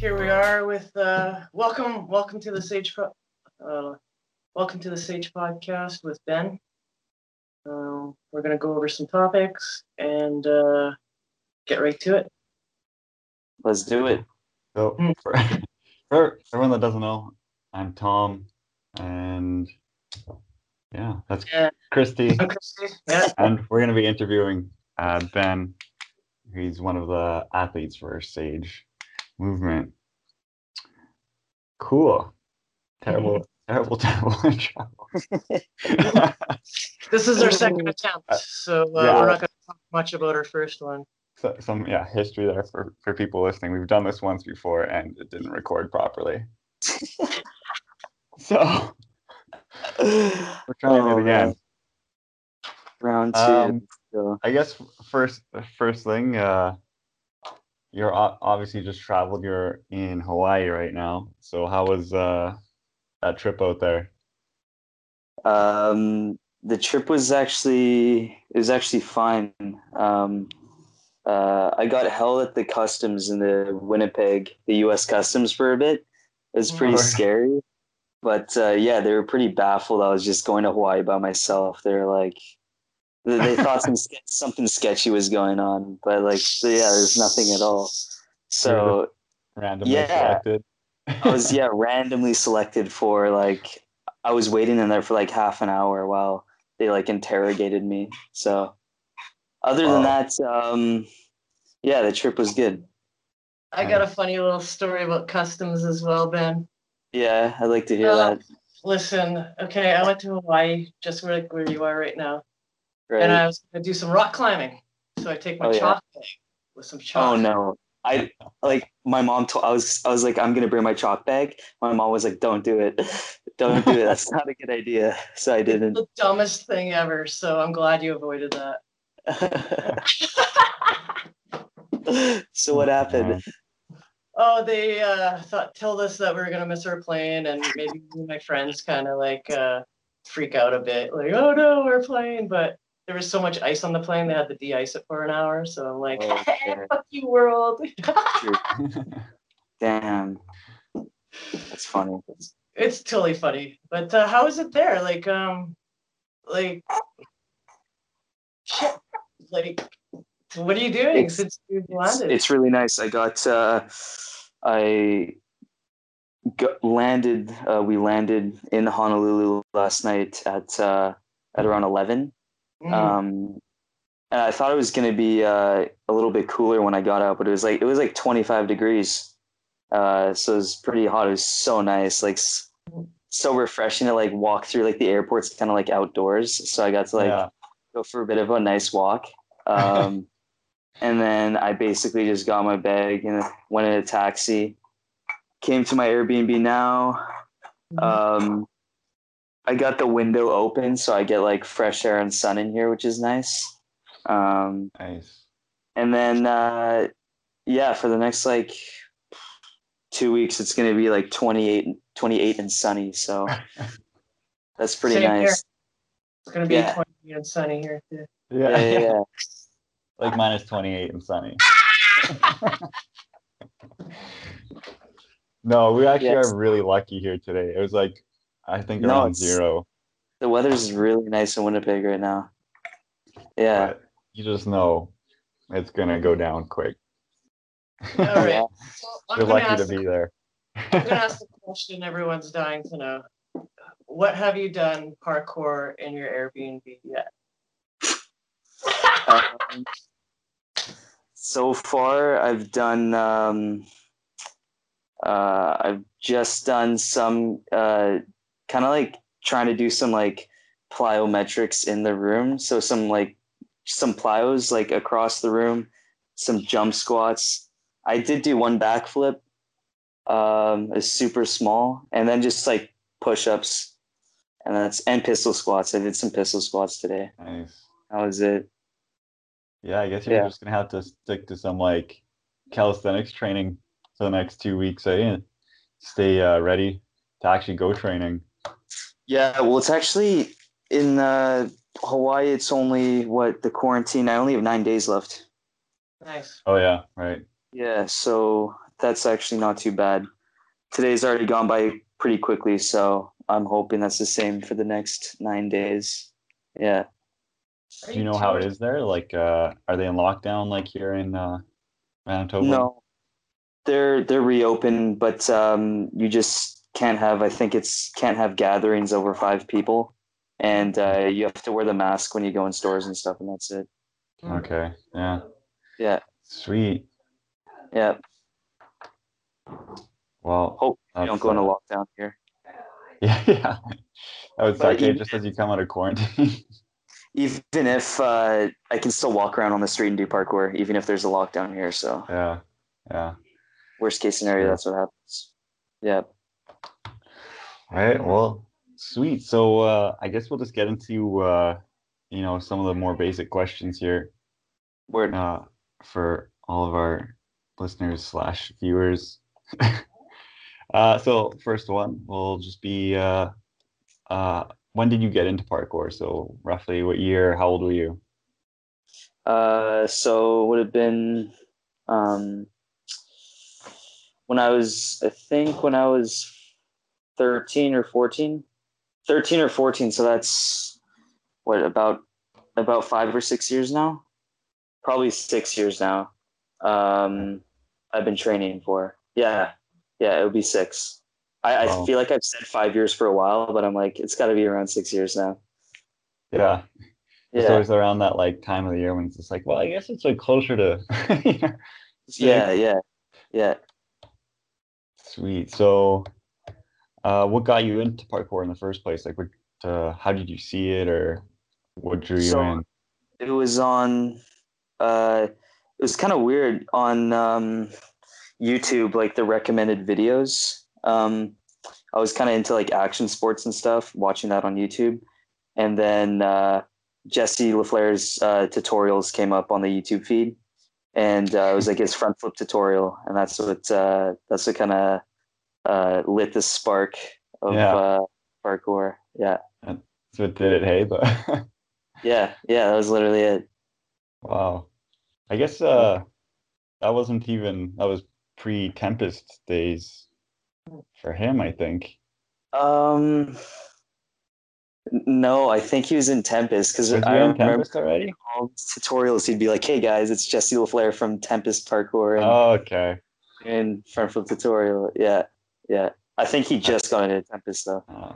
here we are with uh, welcome, welcome to the Sage, Pro- uh, welcome to the Sage podcast with Ben. Um, we're gonna go over some topics and uh, get right to it. Let's do it. So Mm. for, for everyone that doesn't know, I'm Tom, and yeah, that's Yeah. Christy, I'm Christy. Yeah, and we're gonna be interviewing uh, Ben. He's one of the athletes for Sage Movement. Cool. Terrible, terrible, terrible intro. this is our second attempt, so uh, Yeah. we're not gonna talk much about our first one. So, some yeah history there for for people listening. We've done this once before, and it didn't record properly. so we're trying Oh, it again. man. Round two. Um, so, I guess first first thing, uh, you're obviously just traveled. You're in Hawaii right now. So how was uh, that trip out there? um, the trip was actually it was actually fine. Um, uh, I got held at the customs in the Winnipeg, the U.S. Customs for a bit. It was pretty scary, but uh, yeah, they were pretty baffled. I was just going to Hawaii by myself. They're like, they, they thought some ske- something sketchy was going on, but like, yeah, there's nothing at all. So Randomly Yeah. selected. I was yeah randomly selected for like I was waiting in there for like half an hour while they like interrogated me. So other than Wow. that, um, yeah, the trip was good. I got a funny little story about customs as well, Ben. Yeah, I'd like to hear Uh, that. Listen, okay, I went to Hawaii, just where where you are right now, Right. and I was gonna do some rock climbing. So I take my Oh, yeah. chalk bag with some chalk. oh no, I like my mom told I was I was like I'm gonna bring my chalk bag. My mom was like, "Don't do it, don't do it. That's not a good idea." So I didn't. the dumbest thing ever. So I'm glad you avoided that. so what happened? Oh, they uh, thought told us that we were gonna miss our plane, and maybe me and my friends kind of like uh, freak out a bit, like, "Oh no, our plane!" But there was so much ice on the plane; they had to de-ice it for an hour. So I'm like, Oh. "Fuck you, world!" Damn, that's funny. it's totally funny. But uh, how is it there? Like, um, like, shit, like, what are you doing It's- since you landed? it's really nice. I got uh, I got, landed. Uh, we landed in Honolulu last night at uh, at around eleven. Mm. Um, and I thought it was gonna be uh, a little bit cooler when I got out, but it was like it was like twenty five degrees. Uh, so it was pretty hot. It was so nice, like so refreshing to like walk through like the airport's kind of like outdoors. So I got to like yeah. go for a bit of a nice walk. Um, and then I basically just got my bag and went in a taxi. Came to my Airbnb now. Um, I got the window open so I get like fresh air and sun in here, which is nice. Um, Nice. and then uh, yeah, for the next like two weeks, it's gonna be like 28, 28 and sunny. So that's pretty Same here. nice. It's gonna be yeah. 20 and sunny here too. Yeah. Yeah, yeah, yeah. like minus 28 and sunny. no, we actually Yes. are really lucky here today. It was like, I think No, around zero. The weather's really nice in Winnipeg right now. Yeah. But you just know it's going to go down quick. All right. yeah. well, You're gonna lucky to ask be there. I'm gonna ask the question everyone's dying to know. What have you done parkour in your Airbnb yet? Um, so far, I've done. Um, uh, I've just done some uh, kind of like trying to do some like plyometrics in the room. So some like some plyos like across the room, some jump squats. I did do one backflip. Um, it's super small, and then just like push ups, and that's and pistol squats. I did some pistol squats today. Nice. That was it. Yeah, I guess you're Yeah. just going to have to stick to some like calisthenics training for the next two weeks, eh? And stay uh, ready to actually go training. Yeah, well, it's actually in uh, Hawaii. It's only what the quarantine. I only have nine days left. Nice. Oh, yeah, right. Yeah, so that's actually not too bad. Today's already gone by pretty quickly, so I'm hoping that's the same for the next nine days. Yeah. Do you know how it is there? Like, uh, are they in lockdown like here in uh, Manitoba? No, they're they're reopened, but um, you just can't have. I think it's can't have gatherings over five people, and uh, you have to wear the mask when you go in stores and stuff, and that's it. Okay. Yeah. Yeah, Sweet. yeah. Well, Hope you don't That's, go into uh, lockdown here. yeah, yeah. That would But suck. even- just as you come out of quarantine. Even if uh, I can still walk around on the street and do parkour, even if there's a lockdown here. So yeah. Yeah. worst case scenario, Sure. that's what happens. Yeah. All right. Well, sweet. So uh, I guess we'll just get into uh, you know some of the more basic questions here Word. uh, for all of our listeners slash viewers. uh, so first one will just be uh, uh, when did you get into parkour? So roughly what year? How old were you? Uh, so it would have been um, when I was, I think when I was 13 or 14, 13 or 14. So that's what about about five or six years now, probably six years now. Um, I've been training for. Yeah, yeah, it would be six. I, Wow. I feel like I've said five years for a while, but I'm like, it's got to be around six years now. Yeah, it's Yeah, always around that like time of the year when it's just like, well, I guess it's like closer to. you know, yeah, yeah, yeah. Sweet. So, uh, what got you into parkour in the first place? Like, what, uh, how did you see it, or what drew you So- in? it was on uh it was kind of weird on um youtube like the recommended videos um i was kind of into like action sports and stuff watching that on youtube and then uh jesse laflair's uh tutorials came up on the youtube feed and uh, it was like his front flip tutorial and that's what uh that's what kind of uh lit the spark of Yeah. uh parkour yeah that's what did it, hey, but yeah yeah that was literally it wow. I guess uh, that wasn't even that was pre Tempest days for him. I think. Um, no, I think he was in Tempest because I in remember Tempest already? all tutorials. He'd be like, "Hey guys, it's Jesse La Flair from Tempest Parkour and, Oh, okay. and front flip tutorial." Yeah, yeah. I think he just got into Tempest though. Uh,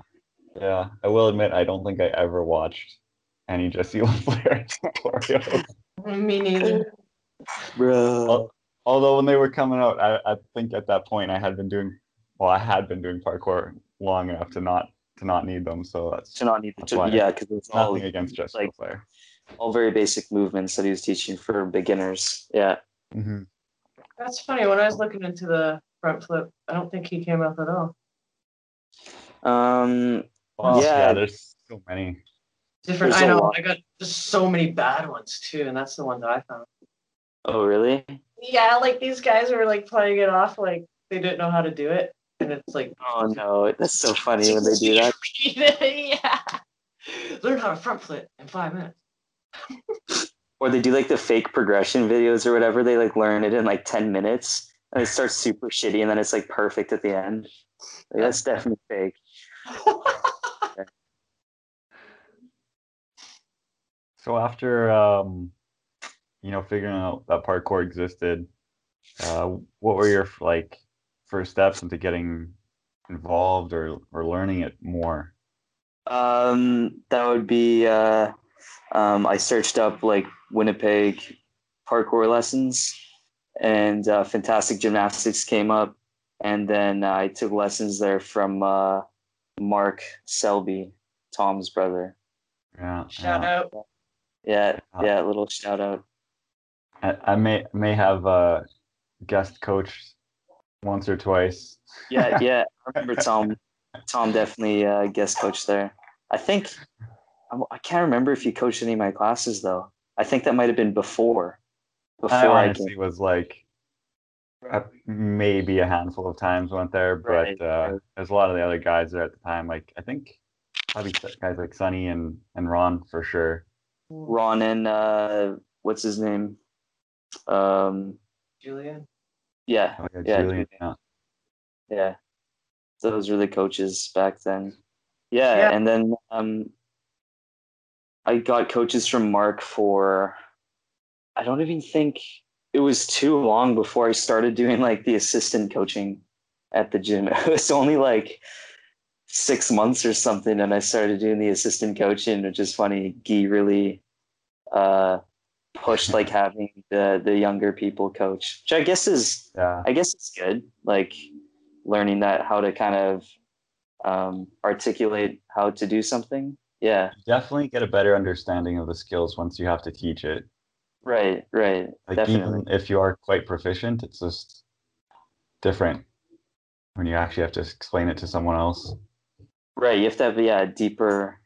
yeah, I will admit I don't think I ever watched any Jesse La Flair tutorials. Me neither. Bro, Although when they were coming out, I, I think at that point I had been doing well, I had been doing parkour long enough to not to not need them. So that's to not need the yeah, because it's all nothing against Jesse like- La Flair. all very basic movements that he was teaching for beginners. Yeah. Mm-hmm. That's funny. When I was looking into the front flip, I don't think he came up at all. Um. Well, yeah. Yeah. there's so many. Different. There's I a know. I got just so many bad ones too, and that's the one that I found. Oh, really? Yeah, like these guys were like playing it off like they didn't know how to do it, and it's like Oh no, that's so funny when they do that. yeah. Learn how to front flip in five minutes. or they do like the fake progression videos or whatever. They like learn it in like 10 minutes and it starts super shitty and then it's like perfect at the end. Like, that's definitely fake. So after um, you know, figuring out that parkour existed, uh, what were your like first steps into getting involved or or learning it more? Um, that would be, uh, um, I searched up like Winnipeg parkour lessons and uh, Fantastic Gymnastics came up. And then I took lessons there from uh, Mark Selby, Tom's brother. Yeah, Shout yeah. out. Yeah, Ah. yeah, little shout out. I, I may may have uh, guest coached once or twice. Yeah, yeah. I remember Tom. Tom definitely uh, guest coached there. I think I, I can't remember if you coached any of my classes though. I think that might have been before. Before I I, honestly was like uh, maybe a handful of times went there, but Right, uh, right. there's a lot of the other guys there at the time. Like I think probably guys like Sonny and and Ron for sure. Ron and uh, what's his name? Um, Julian. Yeah, Oh, yeah, Yeah, Julian. Yeah. yeah. Those were the coaches back then. Yeah, Yeah. and then um, I got coaches from Mark for. I don't even think it was too long before I started doing like the assistant coaching at the gym. It was only like six months or something, and I started doing the assistant coaching, which is funny. Guy really uh, pushed like having the the younger people coach, which I guess is Yeah. I guess it's good. Like learning that how to kind of um, articulate how to do something. Yeah, Definitely get a better understanding of the skills once you have to teach it. Right, right. Like Definitely. even if you are quite proficient, it's just different when you actually have to explain it to someone else. Right. You have to have yeah a deeper.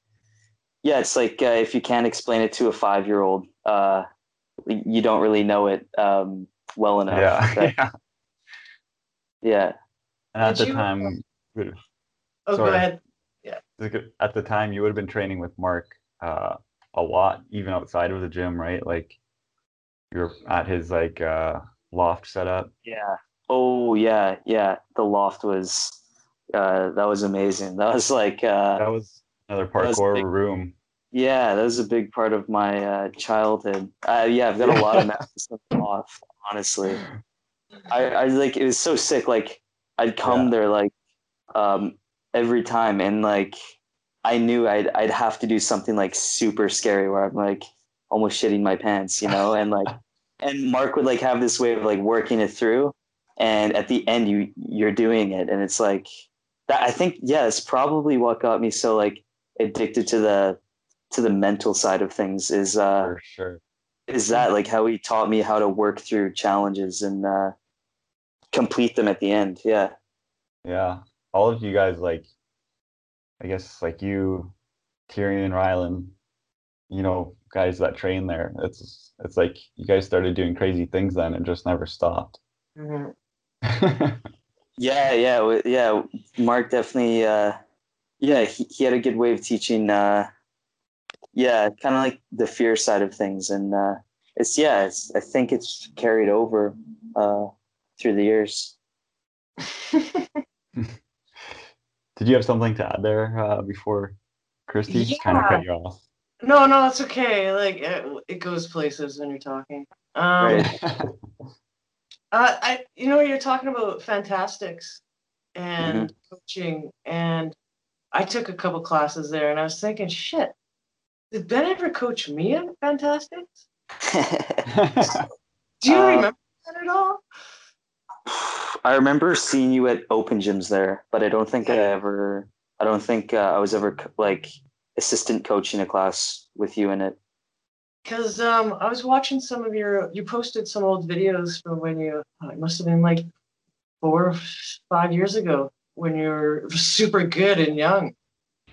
Yeah, it's like uh, if you can't explain it to a five year old, uh, you don't really know it um, well enough. Yeah. That- yeah. yeah. And at Did the you- time, Oh, Sorry. go ahead. like, at the time, you would have been training with Mark uh, a lot, even outside of the gym, right? Like you're at his like uh, loft setup. Yeah. Oh yeah, yeah. The loft was uh, that was amazing. That was like uh, That was another was parkour big. room. Yeah, that was a big part of my uh, childhood. Uh, yeah, I've got a lot of memories of off, honestly. I, I like it was so sick. Like I'd come Yeah. there like um, every time, and like I knew I'd I'd have to do something like super scary where I'm like almost shitting my pants, you know, and like and Mark would like have this way of like working it through, and at the end you you're doing it, and it's like that. I think yeah, it's probably what got me so like addicted to the to the mental side of things is uh For sure. is that like how he taught me how to work through challenges and uh complete them at the end yeah Yeah. All of you guys, like, I guess, like you, Tyrion and Rylan, you know, guys that train there. It's it's like you guys started doing crazy things then and just never stopped. Mhm. yeah yeah yeah mark definitely uh yeah he, he had a good way of teaching uh yeah kind of like the fear side of things and uh it's yeah it's i think it's carried over uh through the years Did you have something to add there uh, before Christy kind of cut you off? No, no, it's okay. Like it, it goes places when you're talking. Um, Right. Uh, I, you know, you're talking about fantastics and Mm-hmm. coaching, and I took a couple classes there, and I was thinking, shit, did Ben ever coach me in fantastics? Do you Uh, remember that at all? I remember seeing you at open gyms there, but I don't think I ever. I don't think uh, I was ever like assistant coach in a class with you in it. Because um, I was watching some of your, you posted some old videos from when you, oh, it must have been like four, or five years ago when you were super good and young.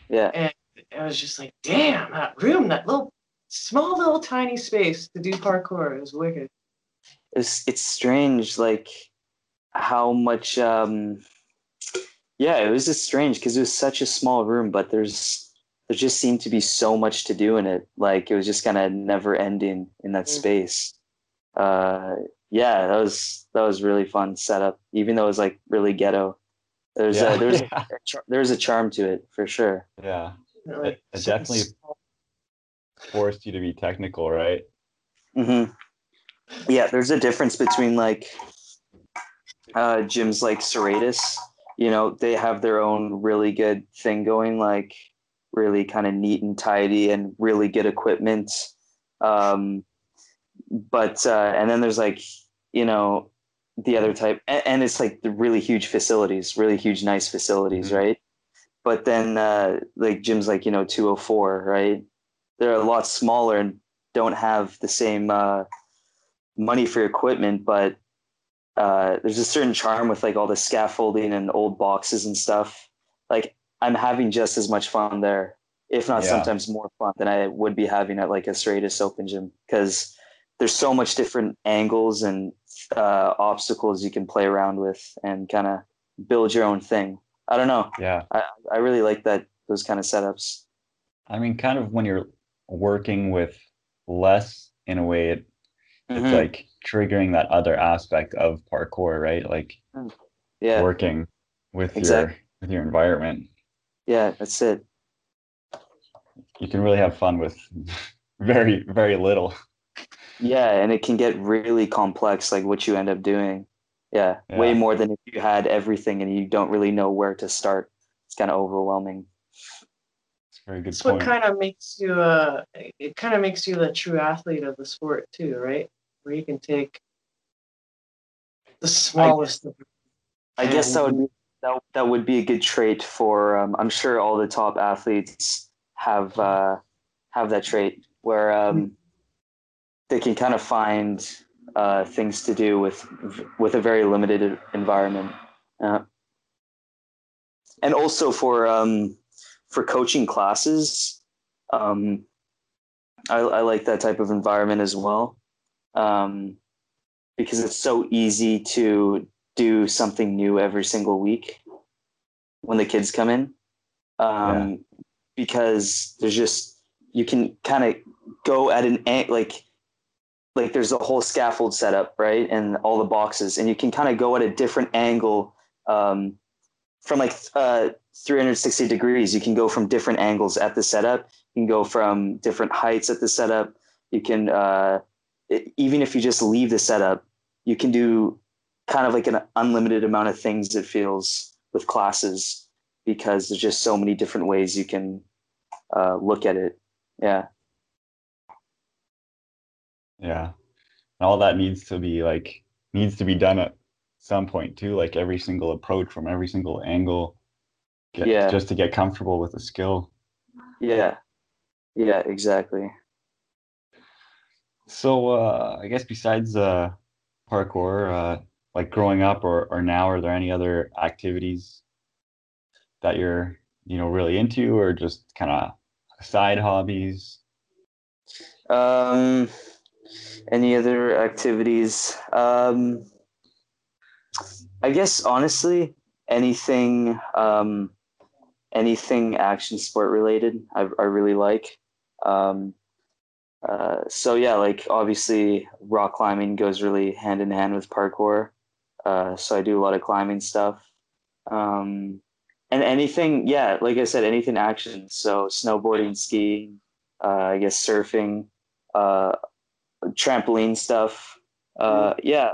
Yeah, And I was just like, damn, that room, that little small little tiny space to do parkour is wicked. it's it's strange, like how much. um Yeah, it was just strange because it was such a small room, but there's there just seemed to be so much to do in it. Like it was just kind of never ending in that Mm. space. Uh, yeah, that was that was really fun setup, even though it was like really ghetto. There's Yeah. a, there's Yeah. a char- there's a charm to it for sure. yeah. Like, it definitely- Forced you to be technical, right? hmm Yeah, there's a difference between like uh, gyms like Serratus. You know, they have their own really good thing going, like really kind of neat and tidy and really good equipment. Um, but uh, and then there's like you know the other type, and, and it's like the really huge facilities, really huge, nice facilities, Mhm. right? But then uh, like gyms like you know 204, right? They're a lot smaller and don't have the same uh, money for equipment, but uh, there's a certain charm with like all the scaffolding and old boxes and stuff. Like I'm having just as much fun there, if not Yeah. sometimes more fun than I would be having at like a Serratus Open Gym because there's so much different angles and uh, obstacles you can play around with and kind of build your own thing. I don't know. Yeah. I I really like that those kind of setups. I mean, kind of when you're working with less in a way, it it's Mhm. like triggering that other aspect of parkour, right? Like yeah, working with Exact- your with your environment. Yeah, that's it. You can really have fun with very very little. Yeah, and it can get really complex, like what you end up doing. Yeah, way more than if you had everything and you don't really know where to start. It's kind of overwhelming. It's very good That's what kind of makes you uh it kind of makes you the true athlete of the sport too, right? Where you can take the smallest of I guess that would be, that, that would be a good trait for. Um, I'm sure all the top athletes have uh, have that trait where um, they can kind of find uh, things to do with with a very limited environment. Uh, and also for um, for coaching classes, um, I, I like that type of environment as well um, because it's so easy to do something new every single week when the kids come in. Um, because there's just you can kind of go at an an- like like there's a whole scaffold set up right and all the boxes and you can kind of go at a different angle um, from like uh, 360 degrees. You can go from different angles at the setup. You can go from different heights at the setup. You can uh, it, even if you just leave the setup you can do kind of like an unlimited amount of things it feels with classes because there's just so many different ways you can uh, look at it yeah Yeah. And all that needs to be like needs to be done at some point too, like every single approach from every single angle. Get, Yeah. Just to get comfortable with the skill. yeah yeah exactly So uh I guess besides uh parkour, uh like growing up or, or now, are there any other activities that you're, you know, really into or just kind of side hobbies? um any other activities? Um i guess honestly anything um anything action sport related i, I really like. Um uh, so yeah like obviously rock climbing goes really hand in hand with parkour uh, so i do a lot of climbing stuff um and anything yeah like i said anything action so snowboarding skiing uh, i guess surfing uh, trampoline stuff. Uh, yeah,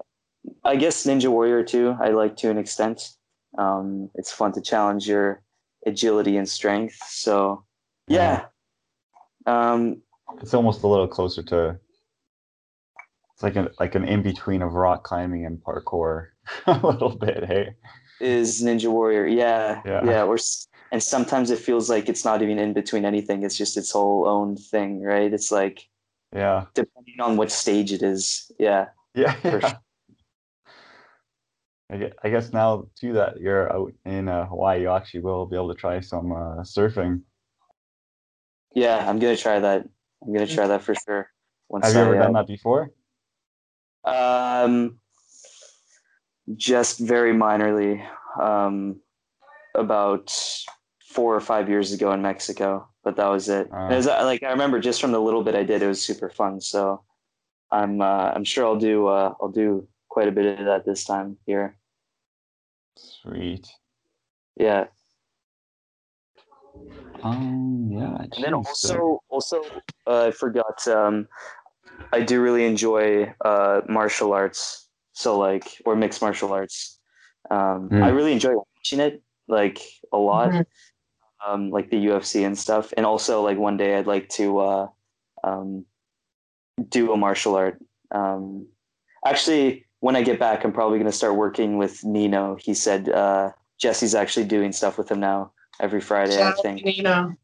I guess Ninja Warrior too. I like to an extent. Um, it's fun to challenge your agility and strength. So yeah, um, It's almost a little closer to it's like an like an in between of rock climbing and parkour a little bit, hey? is Ninja Warrior. Yeah, Yeah. yeah. Or s- and sometimes it feels like it's not even in between anything. It's just its whole own thing, right? It's like Yeah. depending on what stage it is. Yeah, Yeah. Yeah. I guess, I guess now too that you're out in uh, Hawaii, you actually will be able to try some uh, surfing. yeah. I'm gonna try that. I'm gonna try that for sure. Once Have you ever I, uh, done that before? Um, just very minorly. Um, about four or five years ago in Mexico, but that was it. Ah. It was, uh, like I remember just from the little bit I did, it was super fun. So I'm uh, I'm sure I'll do uh, I'll do quite a bit of that this time here. Sweet. Yeah, Um. Yeah. and then geez, so- also also uh, I forgot. Um, I do really enjoy uh, martial arts. So like or mixed martial arts. Um, Hmm. I really enjoy watching it like a lot. Mhm. um, like the UFC and stuff. And also, like one day, I'd like to uh, um, do a martial art. Um, actually, when I get back, I'm probably going to start working with Nino. He said uh, Jesse's actually doing stuff with him now every Friday. Shout I out to think. Nino.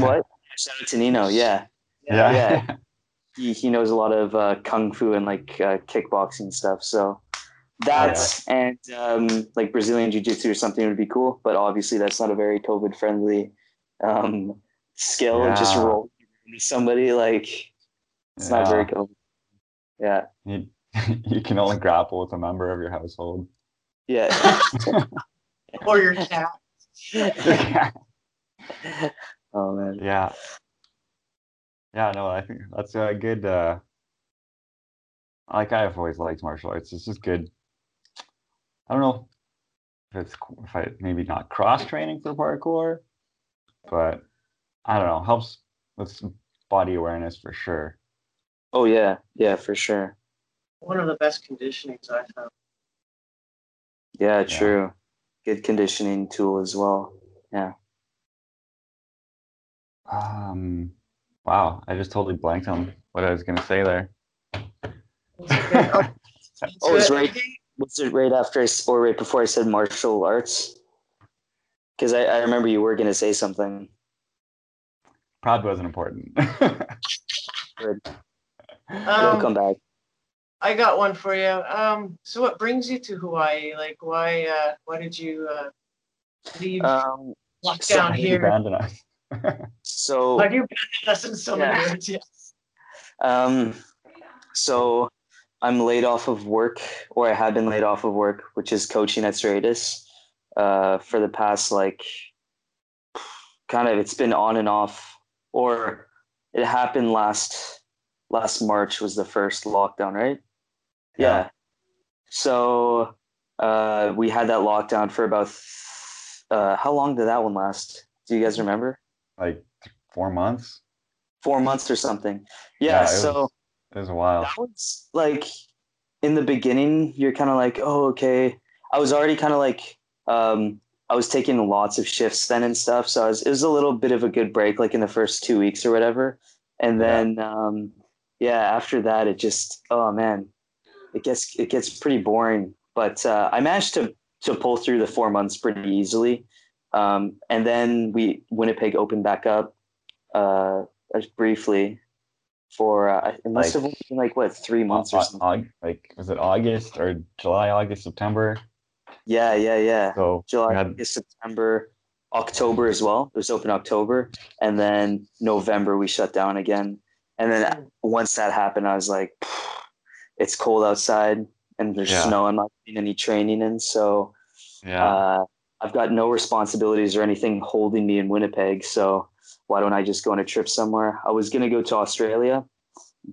what? Shout out to Nino. Yeah, yeah. Yeah. he he knows a lot of uh, kung fu and like uh, kickboxing stuff. So. That and um, like Brazilian Jiu Jitsu or something would be cool, but obviously that's not a very COVID friendly um, skill. Just Yeah. roll into somebody like it's not very Yeah. COVID. Yeah, You, you can only grapple with a member of your household. yeah, Or your cat. oh man, Yeah. Yeah, no, I think that's a good uh like I've always liked martial arts. It's just good. I don't know if it's if I maybe not cross training for parkour, but I don't know helps with body awareness for sure. Oh yeah, yeah, for sure. One of the best conditionings I found. Yeah, Yeah. true. Good conditioning tool as well. Yeah. Um, wow, I just totally blanked on what I was gonna say there. Oh, Oh, it's good. right. Was it right after I s- or right before I said martial arts? Because I, I remember you were gonna say something. Probably wasn't important. It'll Um, come back. I got one for you. Um, so what brings you to Hawaii? Like, why? Uh, why did you uh, leave Um, so lockdown here? Abandon us. so Why do you abandon us in so many Yeah. words? Yes. Um, so I'm laid off of work, or I have been laid off of work, which is coaching at Serratus, uh, for the past like kind of it's been on and off, or it happened last last March was the first lockdown, right? Yeah. Yeah. So uh, we had that lockdown for about uh, how long did that one last? Do you guys remember? Like four months. Four months or something. Yeah, Yeah. it so. was- It was a while. that was like in the beginning you're kind of like oh okay i was already kind of like um i was taking lots of shifts then and stuff so I was, it was a little bit of a good break like in the first two weeks or whatever and Yeah. then um yeah after that it just oh man it gets it gets pretty boring but uh, i managed to to pull through the four months pretty easily um and then we winnipeg opened back up uh just briefly for uh, it must Like- have been like what three months or something. Like was it August or July, August, September? Yeah, yeah, yeah. So July, had August, September, October as well. It was open October, and then November we shut down again. And then once that happened, I was like, it's cold outside and there's Yeah. snow. I'm not doing any training in, so yeah. uh, I've got no responsibilities or anything holding me in Winnipeg. So why don't I just go on a trip somewhere? I was gonna go to Australia,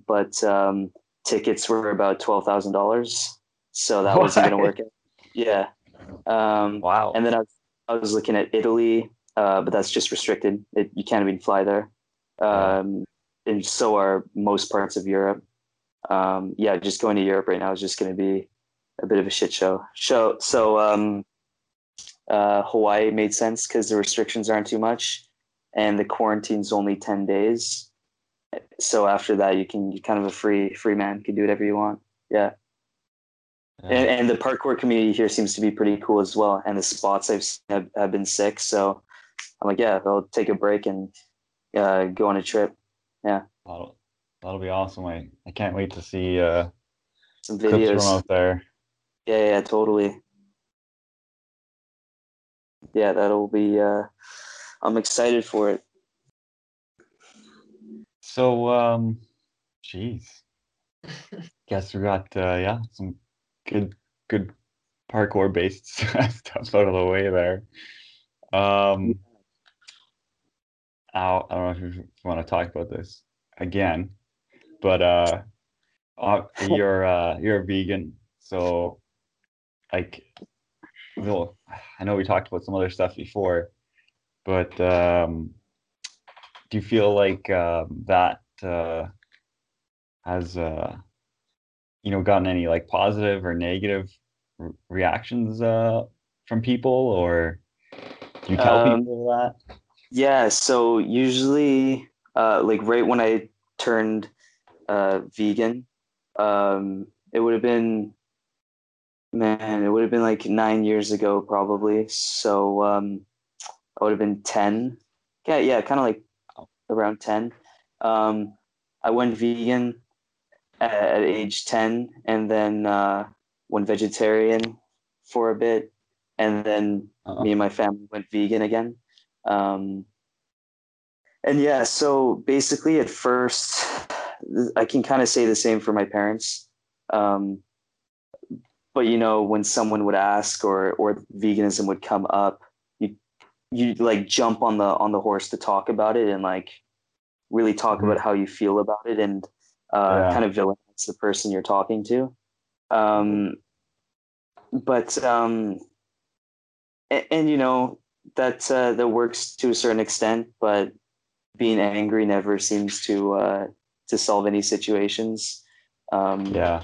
but um, tickets were about twelve thousand dollars, so that wasn't gonna work. out. Yeah, um, wow. and then I was, I was looking at Italy, uh, but that's just restricted. It, you can't even fly there, um, and so are most parts of Europe. Um, yeah, just going to Europe right now is just going to be a bit of a shit show. Show so um, uh, Hawaii made sense because the restrictions aren't too much, and the quarantine's only ten days. So after that, you can you kind of a free free man, you can do whatever you want. Yeah. And, and the parkour community here seems to be pretty cool as well. And the spots I've seen have, have been sick. So I'm like, yeah, I'll take a break and uh, go on a trip. That'll, that'll be awesome. I, I can't wait to see uh, Some clips from videos. out there. Yeah, yeah, totally. Yeah, that'll be. Uh, I'm excited for it. So, um, jeez. Guess we got uh, yeah some good good parkour based stuff out of the way there. Um, I I don't know if you want to talk about this again, but uh, uh you're uh you're a vegan, so like, well, I know we talked about some other stuff before, but um, do you feel like um, that uh, has uh, you know gotten any like positive or negative re- reactions uh, from people, or do you tell Um, people that? Yeah, so usually, uh, like right when I turned uh, vegan, um, it would have been, man, it would have been like nine years ago probably. So um, I would have been 10. Yeah, yeah, kind of like around 10. Um, I went vegan at, at age 10 and then uh, went vegetarian for a bit. And then Uh-uh. me and my family went vegan again. Um, and yeah, so basically, at first, I can kind of say the same for my parents. Um, but you know, when someone would ask or or veganism would come up, you you like jump on the on the horse to talk about it and like really talk Mhm. about how you feel about it and uh, Yeah. kind of villainize the person you're talking to. Um, but um, and, and you know that uh, that works to a certain extent, but being angry never seems to uh, to solve any situations um, Yeah.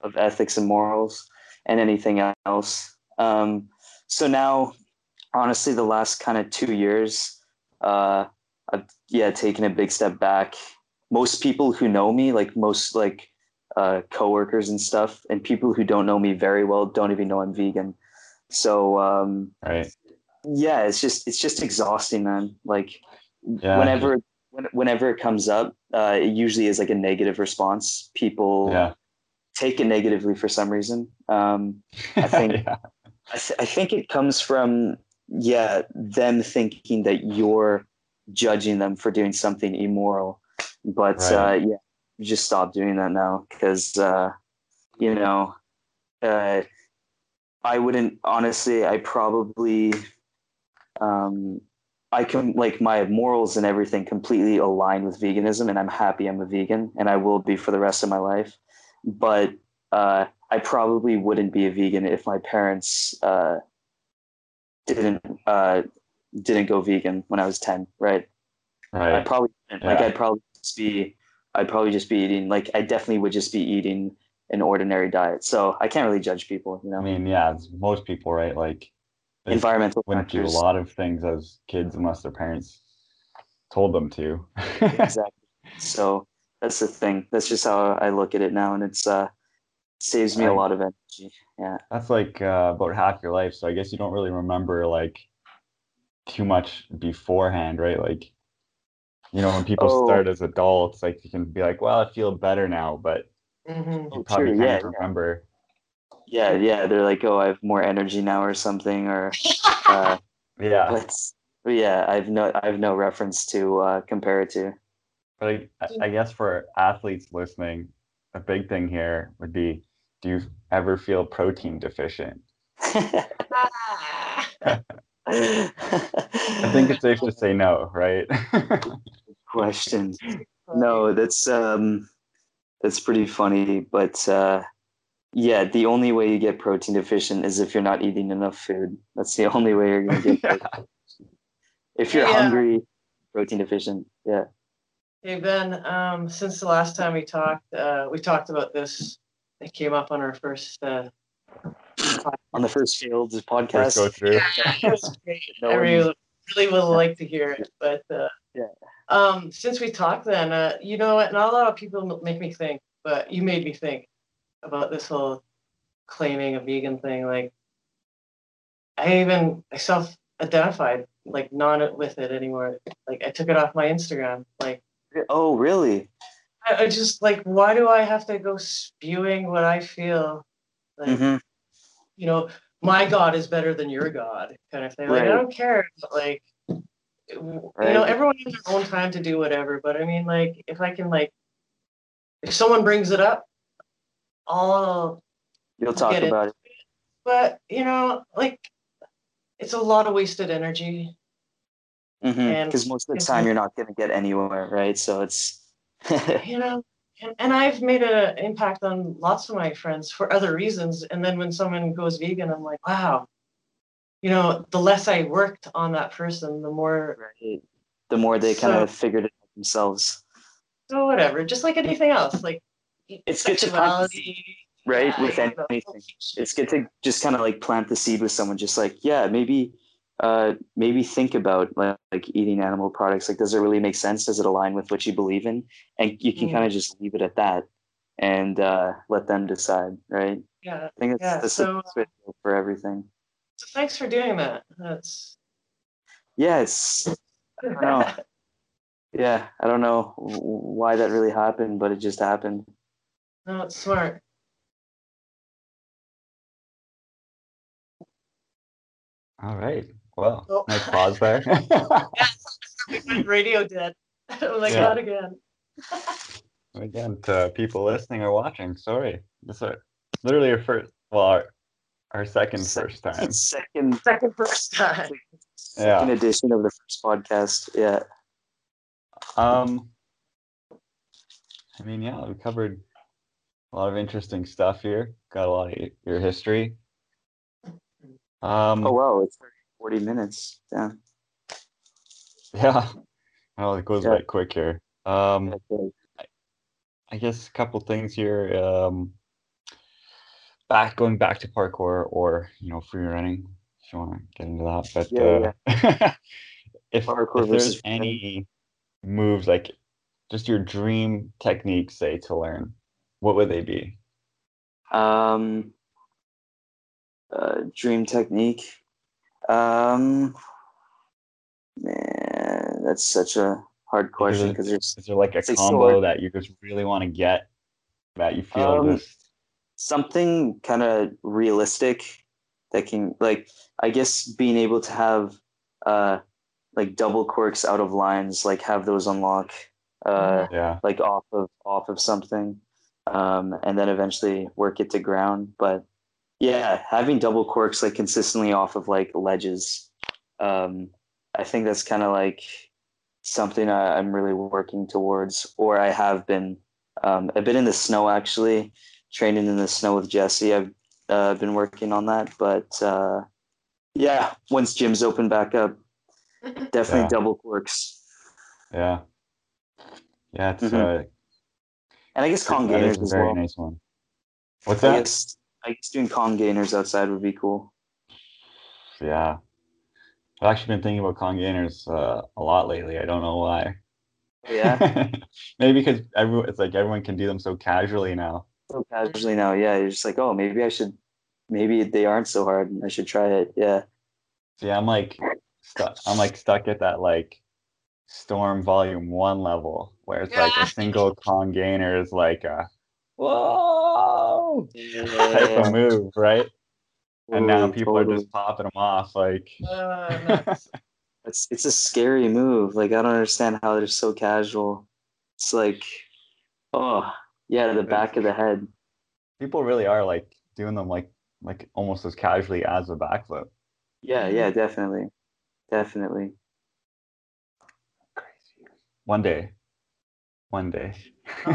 of ethics and morals and anything else. Um, so now, honestly, the last kind of two years, uh, I've yeah taken a big step back. Most people who know me, like most like uh, coworkers and stuff, and people who don't know me very well, don't even know I'm vegan. So um, Right. yeah, it's just it's just exhausting, man. Like Yeah. whenever when, whenever it comes up, uh, it usually is like a negative response. People Yeah. Take it negatively for some reason. Um, I think yeah. I, th- I think it comes from yeah them thinking that you're judging them for doing something immoral, but uh, yeah, just stop doing that now because uh, you know uh, I wouldn't honestly. I probably um, I can like my morals and everything completely align with veganism, and I'm happy I'm a vegan, and I will be for the rest of my life. But uh, I probably wouldn't be a vegan if my parents uh, didn't uh, didn't go vegan when I was ten, right? Right. I probably wouldn't. like I'd probably just be I'd probably just be eating like I definitely would just be eating an ordinary diet. So I can't really judge people, you know. I mean, yeah, most people, right? Like Environmental wouldn't do a lot of things as kids unless their parents told them to. exactly. So that's the thing. That's just how I look at it now, and it's uh saves me a lot of energy. Yeah. That's like uh, about half your life, so I guess you don't really remember like too much beforehand, right? Like, you know, when people Oh. start as adults, like you can be like, "Well, I feel better now," but Mhm. you probably true. can't Yeah, yeah. remember. Yeah, yeah. They're like, oh, I have more energy now, or something, or uh, Yeah, but, but yeah, I've no, I have no reference to uh, compare it to. But I, I- I guess for athletes listening, a big thing here would be: Do you ever feel protein deficient? I think it's safe to say no, right? question. No, that's um, that's pretty funny, but uh, yeah, the only way you get protein deficient is if you're not eating enough food. That's the only way you're gonna get. protein. If you're Yeah. hungry, protein deficient. Yeah. Hey Ben, um, since the last time we talked, uh, we talked about this. It came up on our first. Uh, On the first field First podcast. go through. it was great. No I one- really, really would like to hear it, but uh, Yeah. Um, since we talked, then uh, you know what? Not a lot of people m- make me think, but you made me think about this whole claiming a vegan thing. Like, I even I self-identified like not with it anymore. Like, I took it off my Instagram. Like. Oh, really? I, I just like why do I have to go spewing what I feel? Like hmm you know, my God is better than your God, kind of thing. Like Right. I don't care. But, like w- you know, everyone has their own time to do whatever. But I mean, like if I can like if someone brings it up, I'll. You'll talk Get it. about it. But you know, like it's a lot of wasted energy. Because Mm-hmm. most of the time you're not going to get anywhere, right? So it's. you know and, and i've made an impact on lots of my friends for other reasons and then when someone goes vegan i'm like wow you know the less i worked on that person the more Right. The more they kind of figured it out themselves, so whatever just like anything else like It's good to plant right? yeah, With know, anything, it's good to just kind of like plant the seed with someone. Just like, yeah, maybe, uh, maybe think about like, like eating animal products. Like, does it really make sense? Does it align with what you believe in? And you can Mm. kind of just leave it at that, and uh, let them decide, right? yeah I think that's, Yeah, that's so, the best way to go for everything. so thanks for doing that that's yes. it's don't know. yeah, I don't know why that really happened, but it just happened. no it's smart All right. Well, Oh. nice pause there. we went radio dead oh my like Yeah. not again Again, to people listening or watching, sorry. This is our, literally our first, well, our, our second first time. Second, second first time second edition of the first podcast. Yeah. Um, I mean, yeah, we covered a lot of interesting stuff here. Got a lot of your history. Um, Oh wow, it's 40 minutes. Yeah. yeah. Well, it goes Yeah. by quick here. Um, Okay. I guess a couple things here. Um, back going back to parkour or you know free running, if you want to get into that. But Yeah, uh, if, Parkour if there's versus free running. any moves like just your dream technique, say to learn, what would they be? Um, uh, dream technique. Um, man, that's such a hard question because there's Is there like a combo sword. that you just really want to get that you feel Um, just something kind of realistic that can like I guess being able to have uh like double corks out of lines, like have those unlock uh yeah like off of off of something um and then eventually work it to ground but yeah having double corks like consistently off of like ledges um i think that's kind of like something I, i'm really working towards or i have been um i've been in the snow actually training in the snow with jesse i've uh, been working on that but uh yeah once gyms open back up definitely Yeah. double corks yeah yeah it's Mhm. uh and i guess Kong that is gainers a as very well nice one. What's I that? Guess I guess doing Kong gainers outside would be cool. Yeah. I've actually been thinking about Kong gainers uh, a lot lately. I don't know why. Yeah, Maybe because everyone, it's like everyone can do them so casually now. so casually now. Yeah, you're just like, oh, maybe I should. Maybe they aren't so hard. and I should try it. Yeah. See, I'm like stuck. I'm like stuck at that like Storm Volume One level where it's like a single Kong gainer is like a whoa type of move, right? And now Totally, people are just popping them off like. Uh, nuts. It's it's a scary move. Like I don't understand how they're so casual. It's like, oh yeah, the back of the head. people really are like doing them like like almost as casually as a backflip. Yeah, yeah, definitely, definitely. Crazy. One day. One day.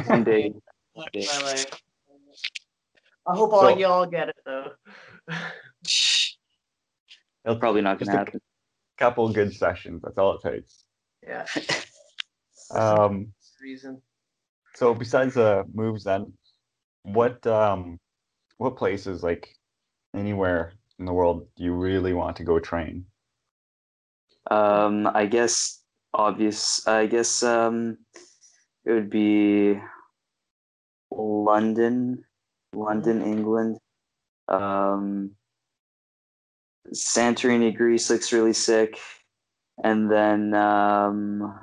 One day. One day of my life. I hope all So- y'all get it though. It'll Probably not Just gonna a- happen. couple good sessions. That's all it takes. yeah. Um, reason. so besides uh moves, then what um what places like anywhere in the world do you really want to go train? Um, I guess obvious. I guess um, it would be London, London, England. Um, Santorini, Greece looks really sick, and then um,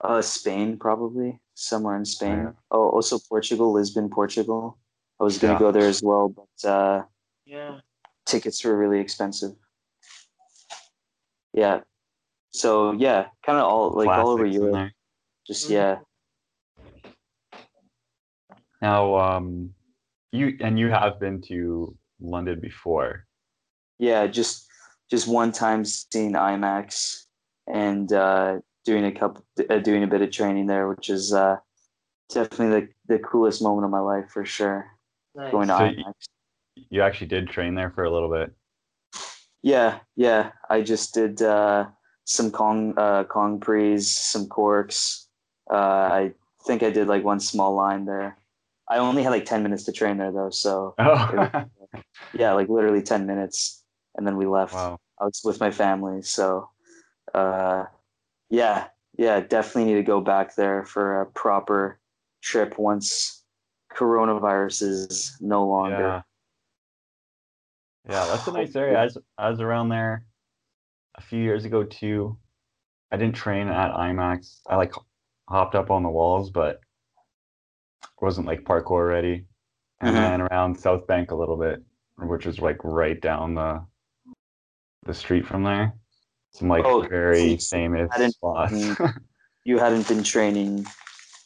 uh, Spain probably somewhere in Spain. Yeah. Oh, also Portugal, Lisbon, Portugal. I was gonna Yeah. go there as well, but uh, Yeah. tickets were really expensive. Yeah. So yeah, kind of all like all over Europe. Just Mhm. yeah. Now um you and you have been to London before. Yeah, just just one time seeing IMAX and uh, doing a couple uh, doing a bit of training there, which is uh, definitely the, the coolest moment of my life for sure. Nice. Going to So IMAX. y- You actually did train there for a little bit. Yeah, yeah. I just did uh, some Kong uh, Kong prees, some corks. Uh, I think I did like one small line there. I only had like ten minutes to train there though, so Oh yeah, like literally ten minutes, and then we left. wow. I was with my family, so uh, yeah, yeah, definitely need to go back there for a proper trip once coronavirus is no longer. Yeah. Yeah, that's a nice area. I was, I was around there a few years ago too. I didn't train at IMAX. I like hopped up on the walls, but wasn't like parkour ready. And Mhm. then around South Bank a little bit, which is like right down the the street from there. Some like Oh, very so famous I spots. You hadn't been training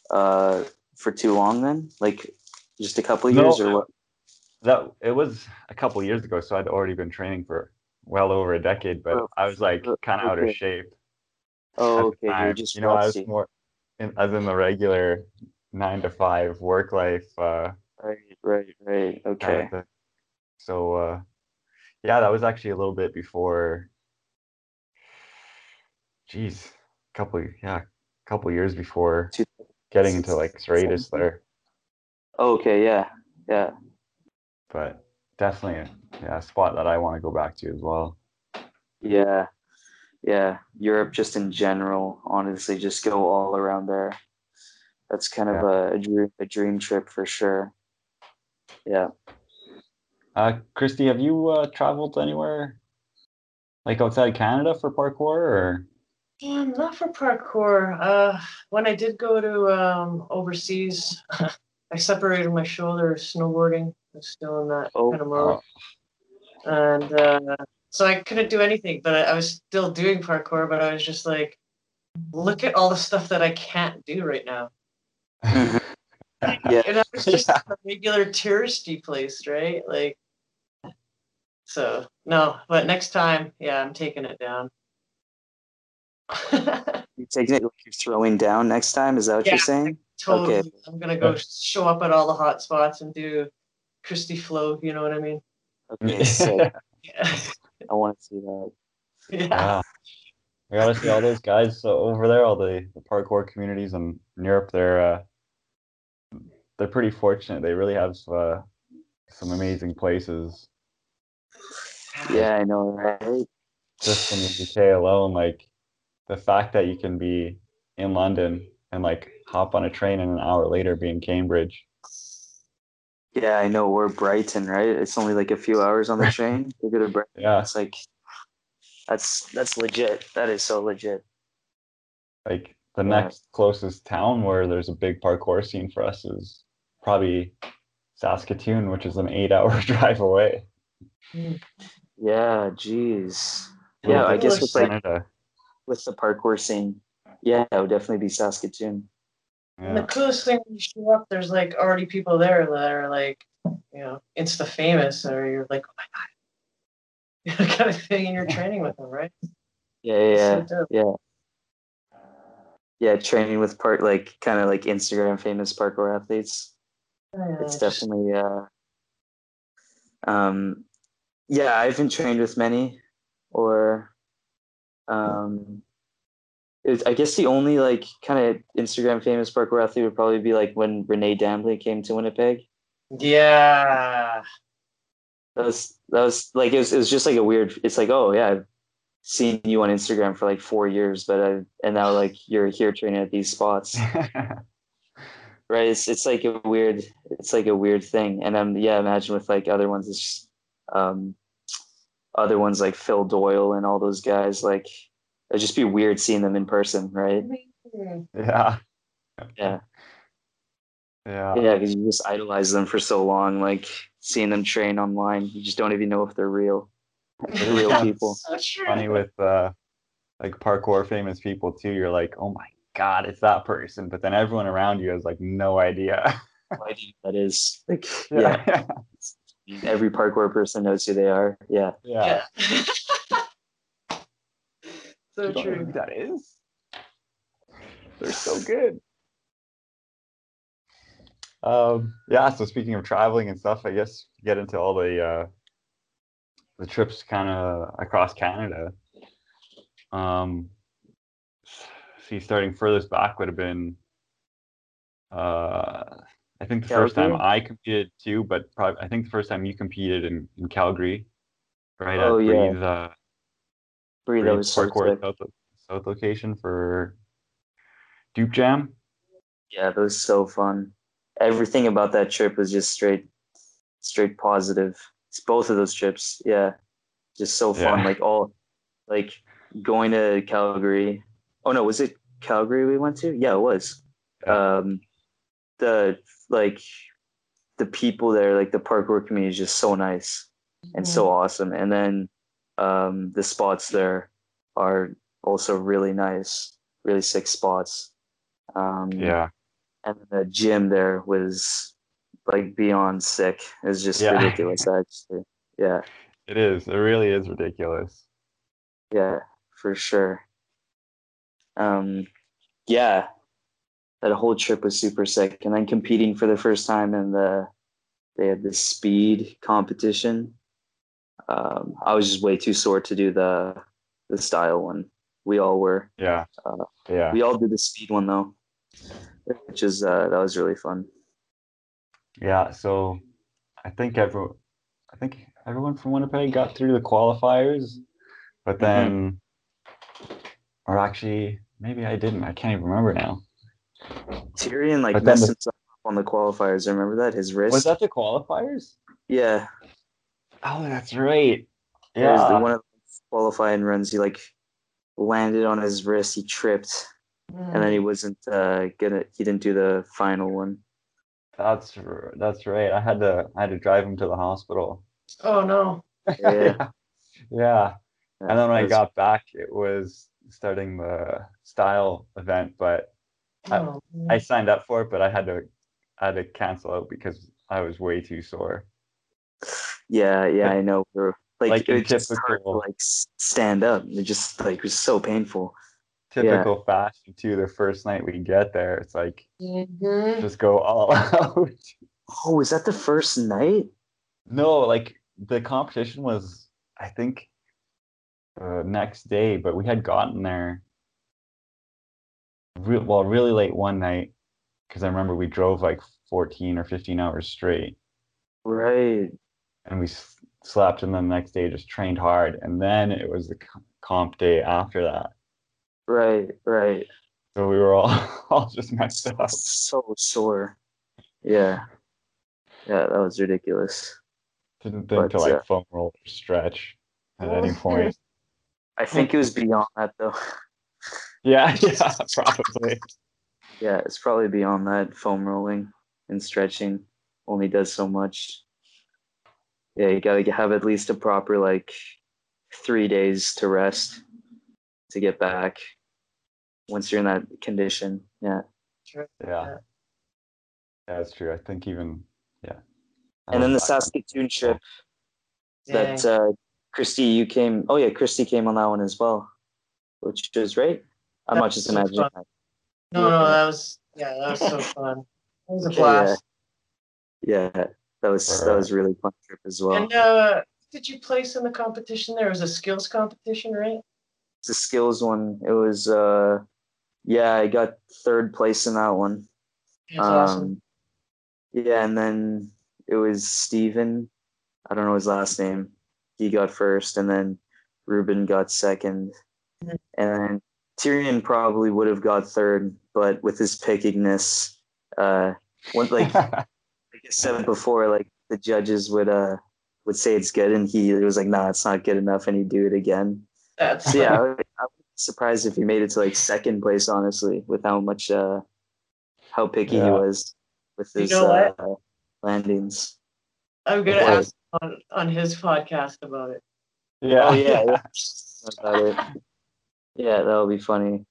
uh, for too long then, like just a couple of No, years, or what? that it was a couple years ago, so I'd already been training for well over a decade, but Oh, I was like uh, kind of out of shape. Oh, okay, you're just you know, I was more in, as in the regular nine to five work life. Uh, Right, right, right. Okay. So uh, yeah, that was actually a little bit before. Geez, couple yeah, couple years before getting into like Serratus there, Okay, yeah, yeah. but definitely a yeah, a spot that I want to go back to as well. Yeah, yeah. Europe, just in general, honestly, just go all around there. That's kind of a, a dream, a dream trip for sure. Yeah. Uh, Christy, have you uh, traveled anywhere like outside Canada for parkour or? Um, not for parkour. Uh, when I did go to um overseas, I separated my shoulder snowboarding. I'm still in that Oh, kind of mode. and uh, so I couldn't do anything. But I, I was still doing parkour. But I was just like, look at all the stuff that I can't do right now. Yeah. And that was just a regular touristy place, right? Like, so no. But next time, yeah, I'm taking it down. You're taking it like you're throwing down next time? Is that what Yeah. you're saying? totally. I'm gonna go show up at all the hot spots and do Christy flow. You know what I mean? Okay, sick. Yeah. I want to see that. yeah. Yeah. We gotta see all those guys uh, over there, all the, the parkour communities in Europe. They're uh, they're pretty fortunate. They really have uh, some amazing places. Yeah, I know, right? Just in the UK alone, like the fact that you can be in London and like hop on a train and an hour later be in Cambridge. Yeah, I know. We're Brighton, right? It's only like a few hours on the train to go to Brighton. Yeah, It's like that's that's legit. That is so legit. like the Yeah. next closest town where there's a big parkour scene for us is probably Saskatoon, which is an eight-hour drive away. Yeah, geez. Little Yeah, I guess like with like Canada. with the parkour scene, yeah, it would definitely be Saskatoon. And the coolest thing when you show up, there's like already people there that are like, you know, it's the famous, or you're like, oh my god, you kind of thing, and you're training with them, right? Yeah, yeah, yeah. So yeah. Yeah, training with part like kind of like Instagram famous parkour athletes. It's definitely uh um yeah i haven't trained with many or um i guess the only like kind of instagram famous parkour athlete would probably be like when renee dambley came to winnipeg. Yeah. that was that was like it was, it was just like a weird it's like oh yeah i've seen you on instagram for like four years but i and now like you're here training at these spots right it's, it's like a weird it's like a weird thing and um yeah imagine with like other ones it's just, um other ones like phil doyle and all those guys like it'd just be weird seeing them in person right yeah. yeah Yeah. yeah because you just idolize them for so long like seeing them train online you just don't even know if they're real they're real people So. Funny with uh like parkour famous people too. You're like, oh my god, it's that person. But then everyone around you has like no idea. No idea that is like yeah Yeah. every parkour person knows who they are yeah yeah. Yeah. so You don't know true. who that is. They're so good. Um, yeah, so speaking of traveling and stuff, I guess get into all the uh, the trips kind of across Canada. Um, see, starting furthest back would have been, uh, I think the first time I competed too, but probably I think the first time you competed in, in Calgary, right Oh, at yeah. Breathe, uh, Bree, that Breathe was so Parkour. South, South location for Duke Jam. Yeah, that was so fun. Everything about that trip was just straight, straight positive. It's both of those trips. Yeah, just so fun. Yeah. Like all, like going to Calgary. Oh no, was it Calgary we went to? Yeah, it was. Um, the like, the people there, like the parkour community, is just so nice and so awesome. And then, um, the spots there are also really nice, really sick spots. Um, Yeah. and the gym there was like beyond sick. It's just Yeah. ridiculous, actually. Yeah, It is. It really is ridiculous. yeah, for sure. Um, yeah, that whole trip was super sick. And then competing for the first time in the they had this speed competition. Um, I was just way too sore to do the the style one. We all were. Yeah. Uh, yeah. We all did the speed one though, which is uh, that was really fun. Yeah. So I think everyone, I think everyone from Winnipeg got through the qualifiers, but Mm-hmm. then, or actually, maybe I didn't. I can't even remember now. Tyrion like But messed the- himself up on the qualifiers. Remember that his wrist. Was that the qualifiers? Yeah, Oh, that's right. it was the Yeah. one of the qualifying runs. He like landed on his wrist. He tripped, and then he wasn't uh, gonna. He didn't do the final one. That's that's right. I had to I had to drive him to the hospital. Oh no. Yeah. yeah. And then when That I got back, it was starting the style event, but I- Oh, I signed up for it, but I had to I had to cancel out because I was way too sore. Yeah, yeah, I know. bro. Like, Like in it just hurt to like stand up. It just like was so painful. Typical fashion too. The first night we get there, it's like Mhm. just go all out. Oh, is that the first night? No, like the competition was, I think, the next day, but we had gotten there, re- well, really late one night, because I remember we drove like 14 or 15 hours straight, Right. and we s- slept, and then the next day just trained hard, and then it was the co- comp day after that. Right, right. So we were all all just messed up. So sore. Yeah. Yeah, that was ridiculous. Didn't think to like uh, foam roll or stretch at any point. I think it was beyond that though. Yeah, yeah, probably. Yeah, it's probably beyond that. Foam rolling and stretching only does so much. Yeah, you gotta have at least a proper like three days to rest to get back once you're in that condition. Yeah. Sure. Yeah. Yeah. Yeah, that's true. I think even yeah. And then the Saskatoon trip that uh Christy, you came oh yeah, Christy came on that one as well. Which was right. I'm That not just so imagining fun. that. No, no, that was yeah, that was so fun. That was a Yeah. blast. Yeah, that was that was really fun trip as well. And uh, did you place in the competition? There It was a skills competition, right? it's a skills one. It was uh yeah, I got third place in that one. That's awesome. Um, Yeah, and then it was Steven. I don't know his last name. He got first, and then Ruben got second. Mhm. And then Tyrion probably would have got third, but with his pickiness, uh, one, like like I said before, like the judges would uh would say it's good, and he was like, "Nah, it's not good enough," and he'd do it again. That's So yeah, I would, I would be surprised if he made it to like second place, honestly, with how much uh how picky he was with You his know uh, landings. I'm gonna ask on, on his podcast about it. yeah, Oh yeah, yeah. About it. Yeah, that'll be funny.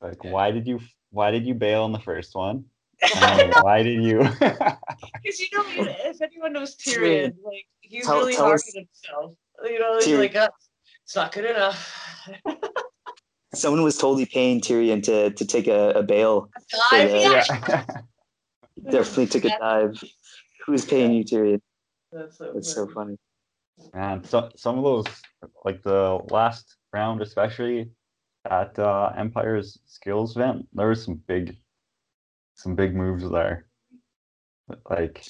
Like, why did you why did you bail on the first one? And why did you? Because you know, if anyone knows Tyrion, like he's Tell- really tell hard on himself. You know, he's Tyrion- like, uh, it's not good enough. Someone was totally paying Tyrion to to take a, a bail. Dive, Yeah. yeah. yeah. Definitely took a dive. Who's paying you, Tyrion? That's so, That's so funny. funny. Man, so, some of those, like the last round, especially at uh, Empire's skills event, there was some big, some big moves there. Like,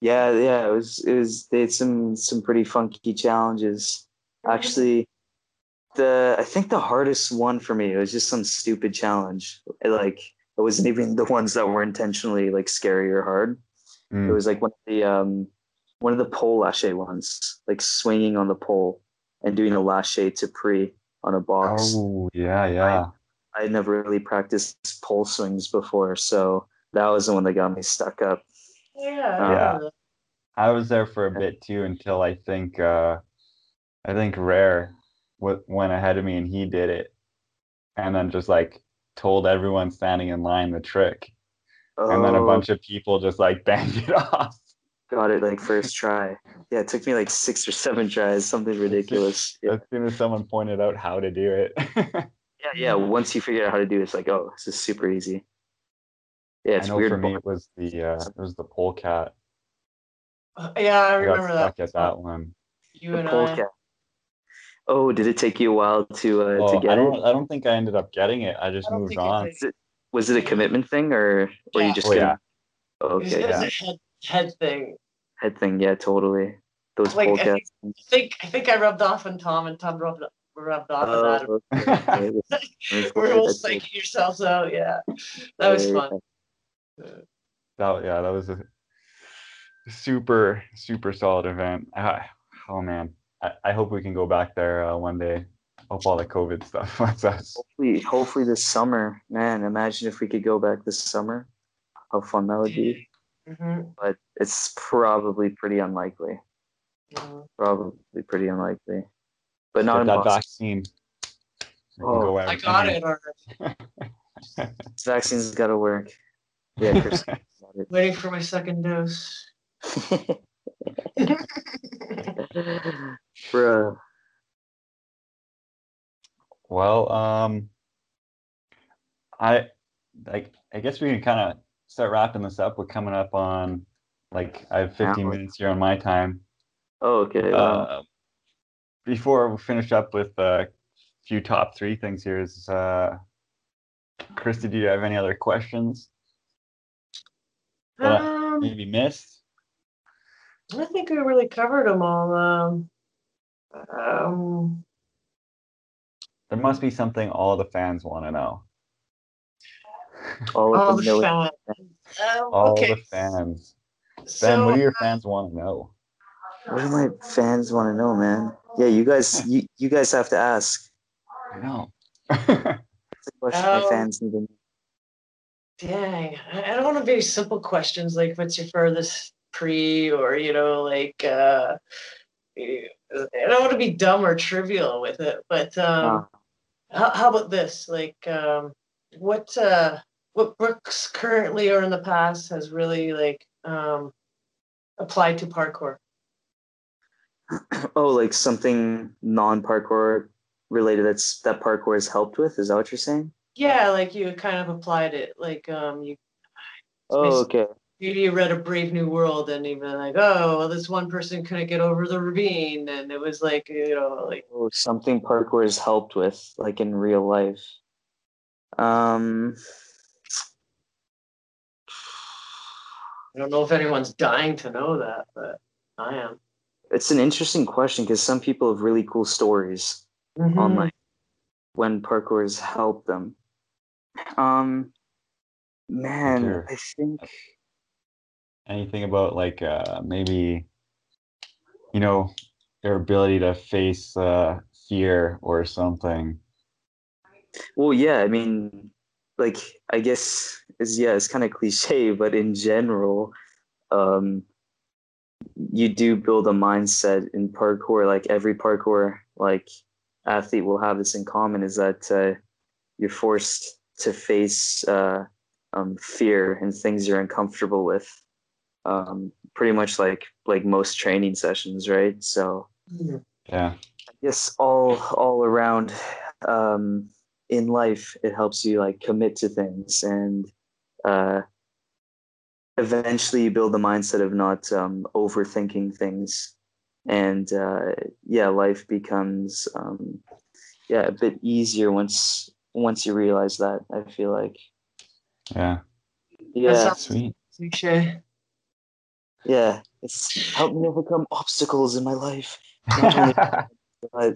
Yeah, yeah. It was it was they had some some pretty funky challenges. Actually, the I think the hardest one for me it was just some stupid challenge. Like it wasn't even the ones that were intentionally like scary or hard. It mm, was like one of the um one of the pole lache ones, like swinging on the pole and doing a lache to pre on a box. oh yeah, yeah. I had never really practiced pole swings before, so that was the one that got me stuck up. Yeah. Uh, Yeah. I was there for a bit too until I think uh I think Rare w- went ahead of me and he did it, and then just like told everyone standing in line the trick, and then a Oh, bunch of people just like banged it off. Got it like first try. Yeah, it took me like six or seven tries, something ridiculous. Yeah, As soon as someone pointed out how to do it. yeah, yeah. Once you figure out how to do it, it's like, oh, this is super easy. Yeah, I it's know weird. for me it was the uh, it was the polecat. Yeah, I I got remember stuck that. at that one. You the and I. polecat. Oh, did it take you a while to uh, Oh, to I get don't it? I don't think I ended up getting it. I just I moved think it on. Was it, was it a commitment thing or were Yeah. you just Oh, yeah. gonna- Oh, It was, okay, it was yeah. a head head thing. Head thing, yeah, totally. Those Like, I polecats. I think I think I rubbed off on Tom and Tom rubbed rubbed off on Adam. Oh, okay, okay. We're all that's psyching yourselves out. Yeah, that was fun. That yeah, that was a super super solid event. Ah, oh man, I, I hope we can go back there uh, one day. Hope all the COVID stuff lets us. Hopefully, hopefully this summer, man. Imagine if we could go back this summer. How fun that would be. Mhm, But it's probably pretty unlikely. Probably pretty unlikely. But not Get that impossible. vaccine. We Oh, go I got it already. Vaccine's got to work. Yeah, Chris. got it. Waiting for my second dose. Bruh. Well, um, I like. I guess we can kind of start wrapping this up. We're coming up on like I have 15 Hour. minutes here on my time. Oh, okay. wow. Uh, before we finish up with a few top three things here, is uh, Krista, do you have any other questions that Um, maybe missed? I think we really covered them all. Um, um, There must be something all the fans want to know. All of all the the military. fans. Um, All okay, the fans. Ben, so what do your fans want to know? What do my fans want to know, man? Yeah, you guys, you, you guys have to ask. I know. That's the question my Um, fans need to know. Dang, I I don't want to be simple questions like what's your furthest pre or you know like uh I don't want to be dumb or trivial with it, but um how, how about this? Like um what uh what Brooks currently or in the past has really like um applied to parkour? Oh, like something non-parkour related that's that parkour has helped with. Is that what you're saying? Yeah, like you kind of applied it. Like um you Oh, okay. maybe you read a Brave New World and even like, oh, well, this one person couldn't get over the ravine, and it was like, you know, like Oh, something parkour has helped with, like in real life. Um, I don't know if anyone's dying to know that, but I am. it's an interesting question because some people have really cool stories Mm-hmm. on like when parkour has helped them. Um, man, I think Anything about like uh, maybe, you know, their ability to face uh, fear or something. Well, yeah, I mean, like, I guess is yeah, it's kind of cliche, but in general, um, you do build a mindset in parkour. Like every parkour like athlete will have this in common is that uh, you're forced to face uh, um, fear and things you're uncomfortable with. Um, pretty much like like most training sessions, right? So Yeah. I guess all all around um, in life, it helps you like commit to things and uh, eventually you build the mindset of not um, overthinking things. And uh, yeah, life becomes um, yeah a bit easier once once you realize that. I feel like Yeah. yeah sounds- Sweet. Touche. yeah it's helped me overcome obstacles in my life, not only but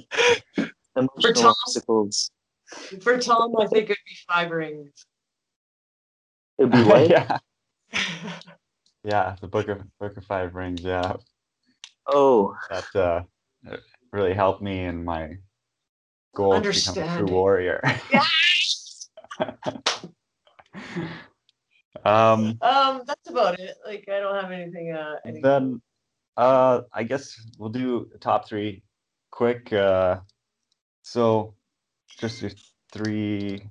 emotional Tom- obstacles. For Tom, I think it'd be five rings. It'd be what? yeah. Yeah. The book of book of five rings. Yeah. Oh, That uh, really helped me in my goal to become a true warrior. Yes! um. Um, that's about it. Like, I don't have anything. Uh, anything. Then, uh, I guess we'll do top three quick. Uh, so, just your three,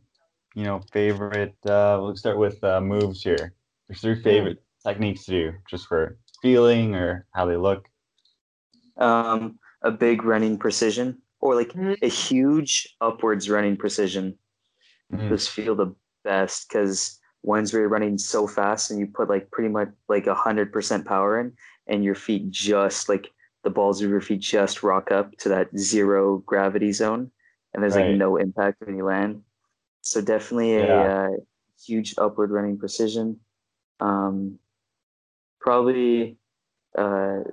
you know, favorite. Uh, we'll start with uh, moves here. Your three favorite techniques to do, just for feeling or how they look. um, a big running precision or like Mhm. a huge upwards running precision. Mhm. Just feel the best because ones where you're running so fast and you put like pretty much like a hundred percent power in, and your feet just like the balls of your feet just rock up to that zero gravity zone, and there's Right. like no impact when you land. So definitely a Yeah. uh, huge upward running precision. Um, probably, uh,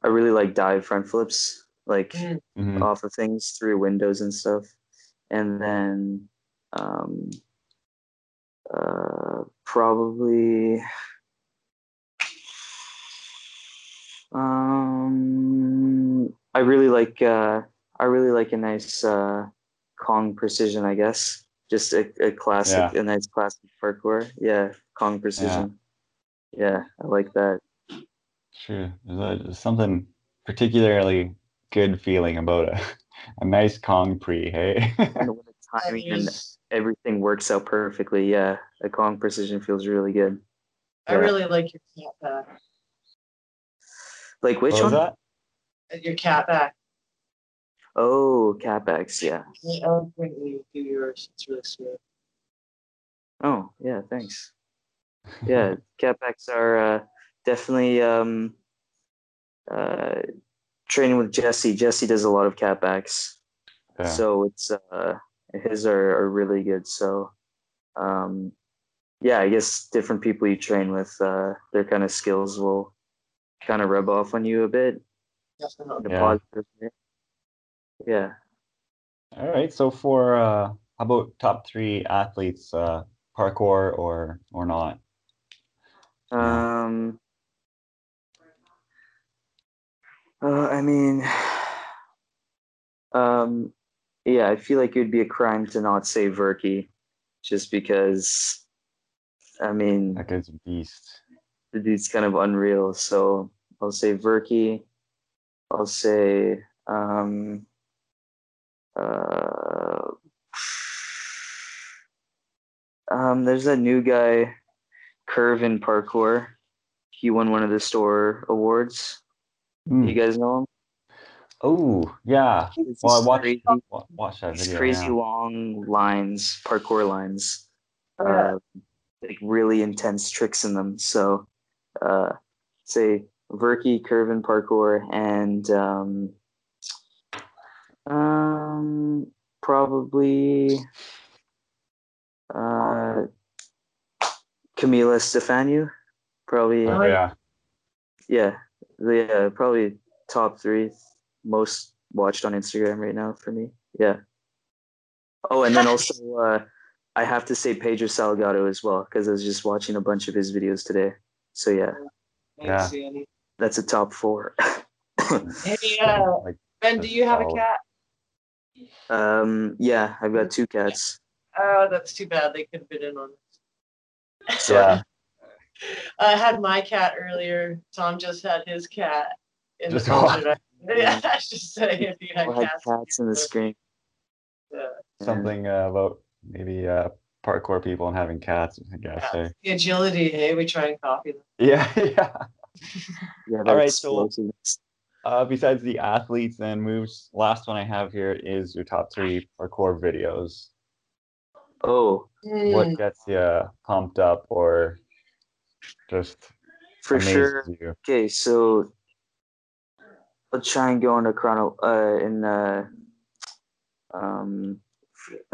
I really like dive front flips, like Mm. Mhm. off of things through windows and stuff. And then um, uh, probably um, I really like uh, I really like a nice uh, Kong precision, I guess. Just a, a classic, Yeah. a nice classic parkour. Yeah, Kong precision. Yeah, I like that. Sure. There's, a, there's something particularly good feeling about a, a nice Kong pre, hey? And when the timing and everything works out perfectly, yeah, a Kong precision feels really good. I really like your cat back. Like which what one? that? Your cat back. Oh, cat backs, yeah. You eloquently do yours. It's really sweet. Oh, yeah, thanks. Yeah, cat backs are uh, definitely um, uh, training with Jesse. Jesse does a lot of cat backs, Yeah. so it's uh, his are, are really good. So, um, yeah, I guess different people you train with, uh, their kind of skills will kind of rub off on you a bit. Definitely. in a Yeah. Yeah. All right. So for uh, how about top three athletes, uh, parkour or or not? Um. Uh, I mean, um, yeah, I feel like it would be a crime to not say Verky, just because. I mean, That guy's a beast. the dude's kind of unreal. So I'll say Verky. I'll say um. Uh, um, there's that new guy, Curve in parkour. He won one of the store awards. Hmm. You guys know him? Oh yeah. It's Well, I watched crazy, wa- watch that these video. crazy yeah. long lines, parkour lines, Oh, yeah. uh, like really intense tricks in them. So, uh, say Verky, Curvin parkour, and um, um, probably uh, Camila Stefanu. Probably, Oh yeah. yeah, the uh, probably top three most watched on Instagram right now for me. Yeah. Oh, and then also uh, I have to say Pedro Salgado as well because I was just watching a bunch of his videos today. So yeah, I Yeah. didn't see any. that's a top four. Hey, uh, Ben, do you have a cat? Um, yeah, I've got two cats. Oh, that's too bad. They could fit in on this. Yeah. I had my cat earlier. Tom just had his cat in Just the concert. Yeah, I was just saying if you had had cats. cats in the screen. Yeah. Something uh, about maybe uh, parkour people and having cats. I guess. Yeah. Hey. The agility, hey, we try and copy them. Yeah. Yeah. Yeah, All that right, so- explosiveness. Uh, besides the athletes and moves, last one I have here is your top three parkour videos. Oh, What gets you pumped up or just for sure. you? Okay, so I'll try and go into chrono uh in uh um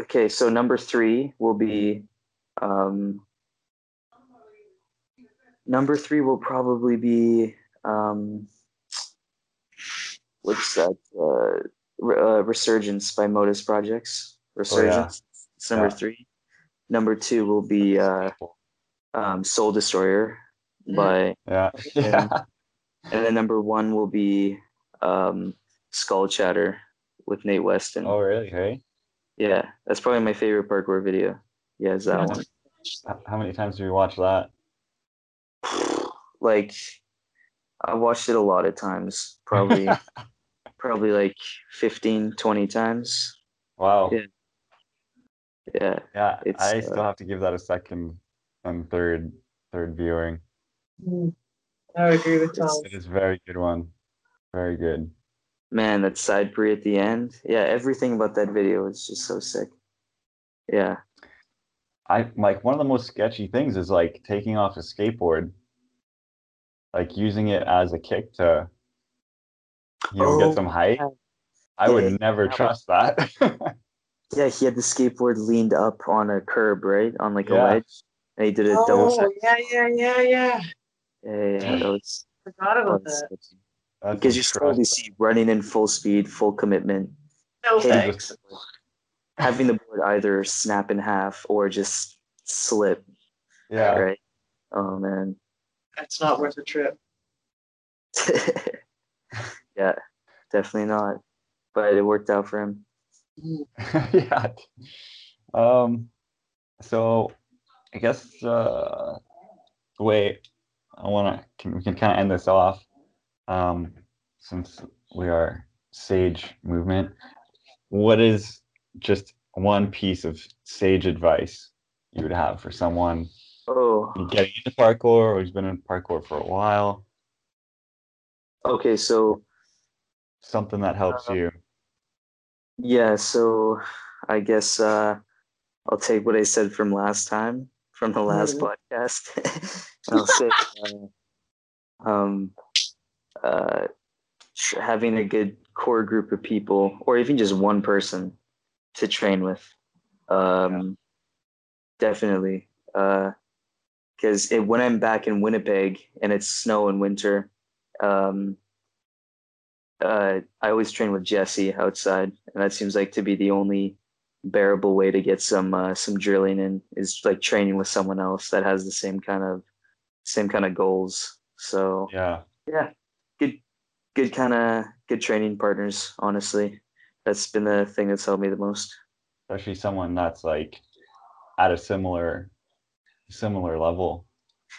okay, so number three will be um number three will probably be um what's that uh, Re- uh Resurgence by Modus Projects. Resurgence. It's number Yeah. three. Number two will be uh um Soul Destroyer Mm. by Yeah. Yeah. Yeah. and then number one will be um, Skull Chatter with Nate Weston. Oh, really? Hey. Yeah, that's probably my favorite parkour video. Yeah, is that Yeah. one. How many times do you watch that? Like, I watched it a lot of times. Probably, probably like 15, 20 times. Wow. Yeah. Yeah, Yeah, It's, I uh, still have to give that a second and third third viewing. mm. I would agree with Tom. It's- It is a very good one. Very good. man, that side pre at the end. Yeah, everything about that video is just so sick. Yeah, I like one of the most sketchy things is like taking off a skateboard, like using it as a kick to, you know, Oh, get some height. yeah. I Yeah, would never that trust that. Yeah, he had the skateboard leaned up on a curb, right? On like a ledge. And he did a double Oh, side. yeah, yeah, yeah, yeah. Yeah, yeah, yeah, that was, Forgot about was that. That's Because you slowly see running in full speed, full commitment, No thanks. having the board either snap in half or just slip, Yeah. right? Oh man. That's not worth a trip. yeah, definitely not. But it worked out for him. yeah. Um, so I guess uh, the way I want to can, we can kind of end this off, um, since we are sage movement. What is just one piece of sage advice you would have for someone Oh, getting into parkour or he's been in parkour for a while? okay. So Something that helps Uh, you. Yeah, so I guess uh, I'll take what I said from last time, from the last Mhm. podcast. I'll say, uh, um, uh, tr- having a good core group of people, or even just one person to train with, um, definitely. Because when I'm back in Winnipeg and it's snow and winter, um, uh, I always train with Jesse outside, and that seems like to be the only bearable way to get some uh, some drilling in is like training with someone else that has the same kind of same kind of goals. So Yeah. yeah, good good kind of good training partners. Honestly, that's been the thing that's helped me the most. especially someone that's like at a similar similar level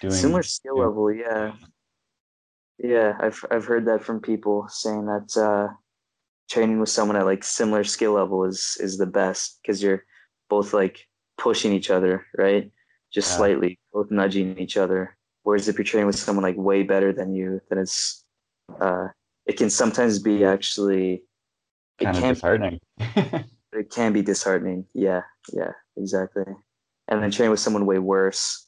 doing Similar skill doing- level, yeah. Yeah, I've I've heard that from people saying that uh, training with someone at like similar skill level is is the best because you're both like pushing each other, right? Just Yeah. slightly, both nudging each other. Whereas if you're training with someone like way better than you, then it's uh, it can sometimes be actually it can of disheartening it can be disheartening. Yeah, yeah, exactly. And then training with someone way worse,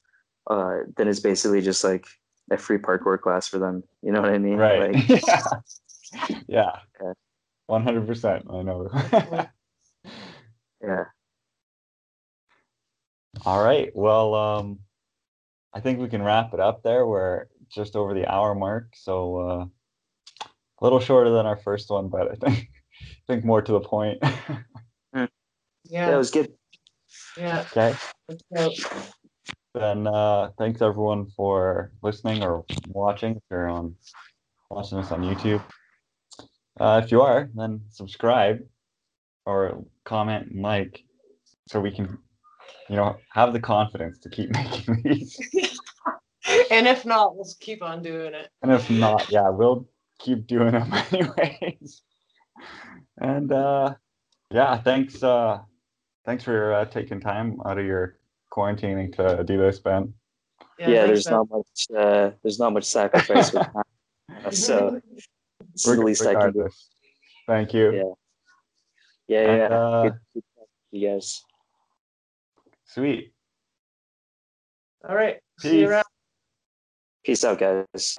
uh, then it's basically just like a free parkour class for them. You know what I mean? right. Like, yeah. Yeah. Yeah. 100% i know. Yeah. all right. Well um i think we can wrap it up there. We're just over the hour mark. So uh a little shorter than our first one but i think I think more to the point. Yeah, Yeah, it was good. Yeah. okay. Then uh thanks everyone for listening or watching if you're on watching this on youtube. Uh if you are then subscribe or comment and like so we can you know have the confidence to keep making these. And if not, we'll keep on doing it. and if not yeah we'll keep doing them anyways. And uh yeah thanks uh thanks for uh, taking time out of your quarantining to do this ben Yeah, thanks, there's man. not much. Uh, there's not much sacrifice with time, so it's the Reg- least I can do. thank you Yeah. Yeah, And, yeah. uh, good, good to you guys. sweet All right. See you Peace. around. Peace out, guys.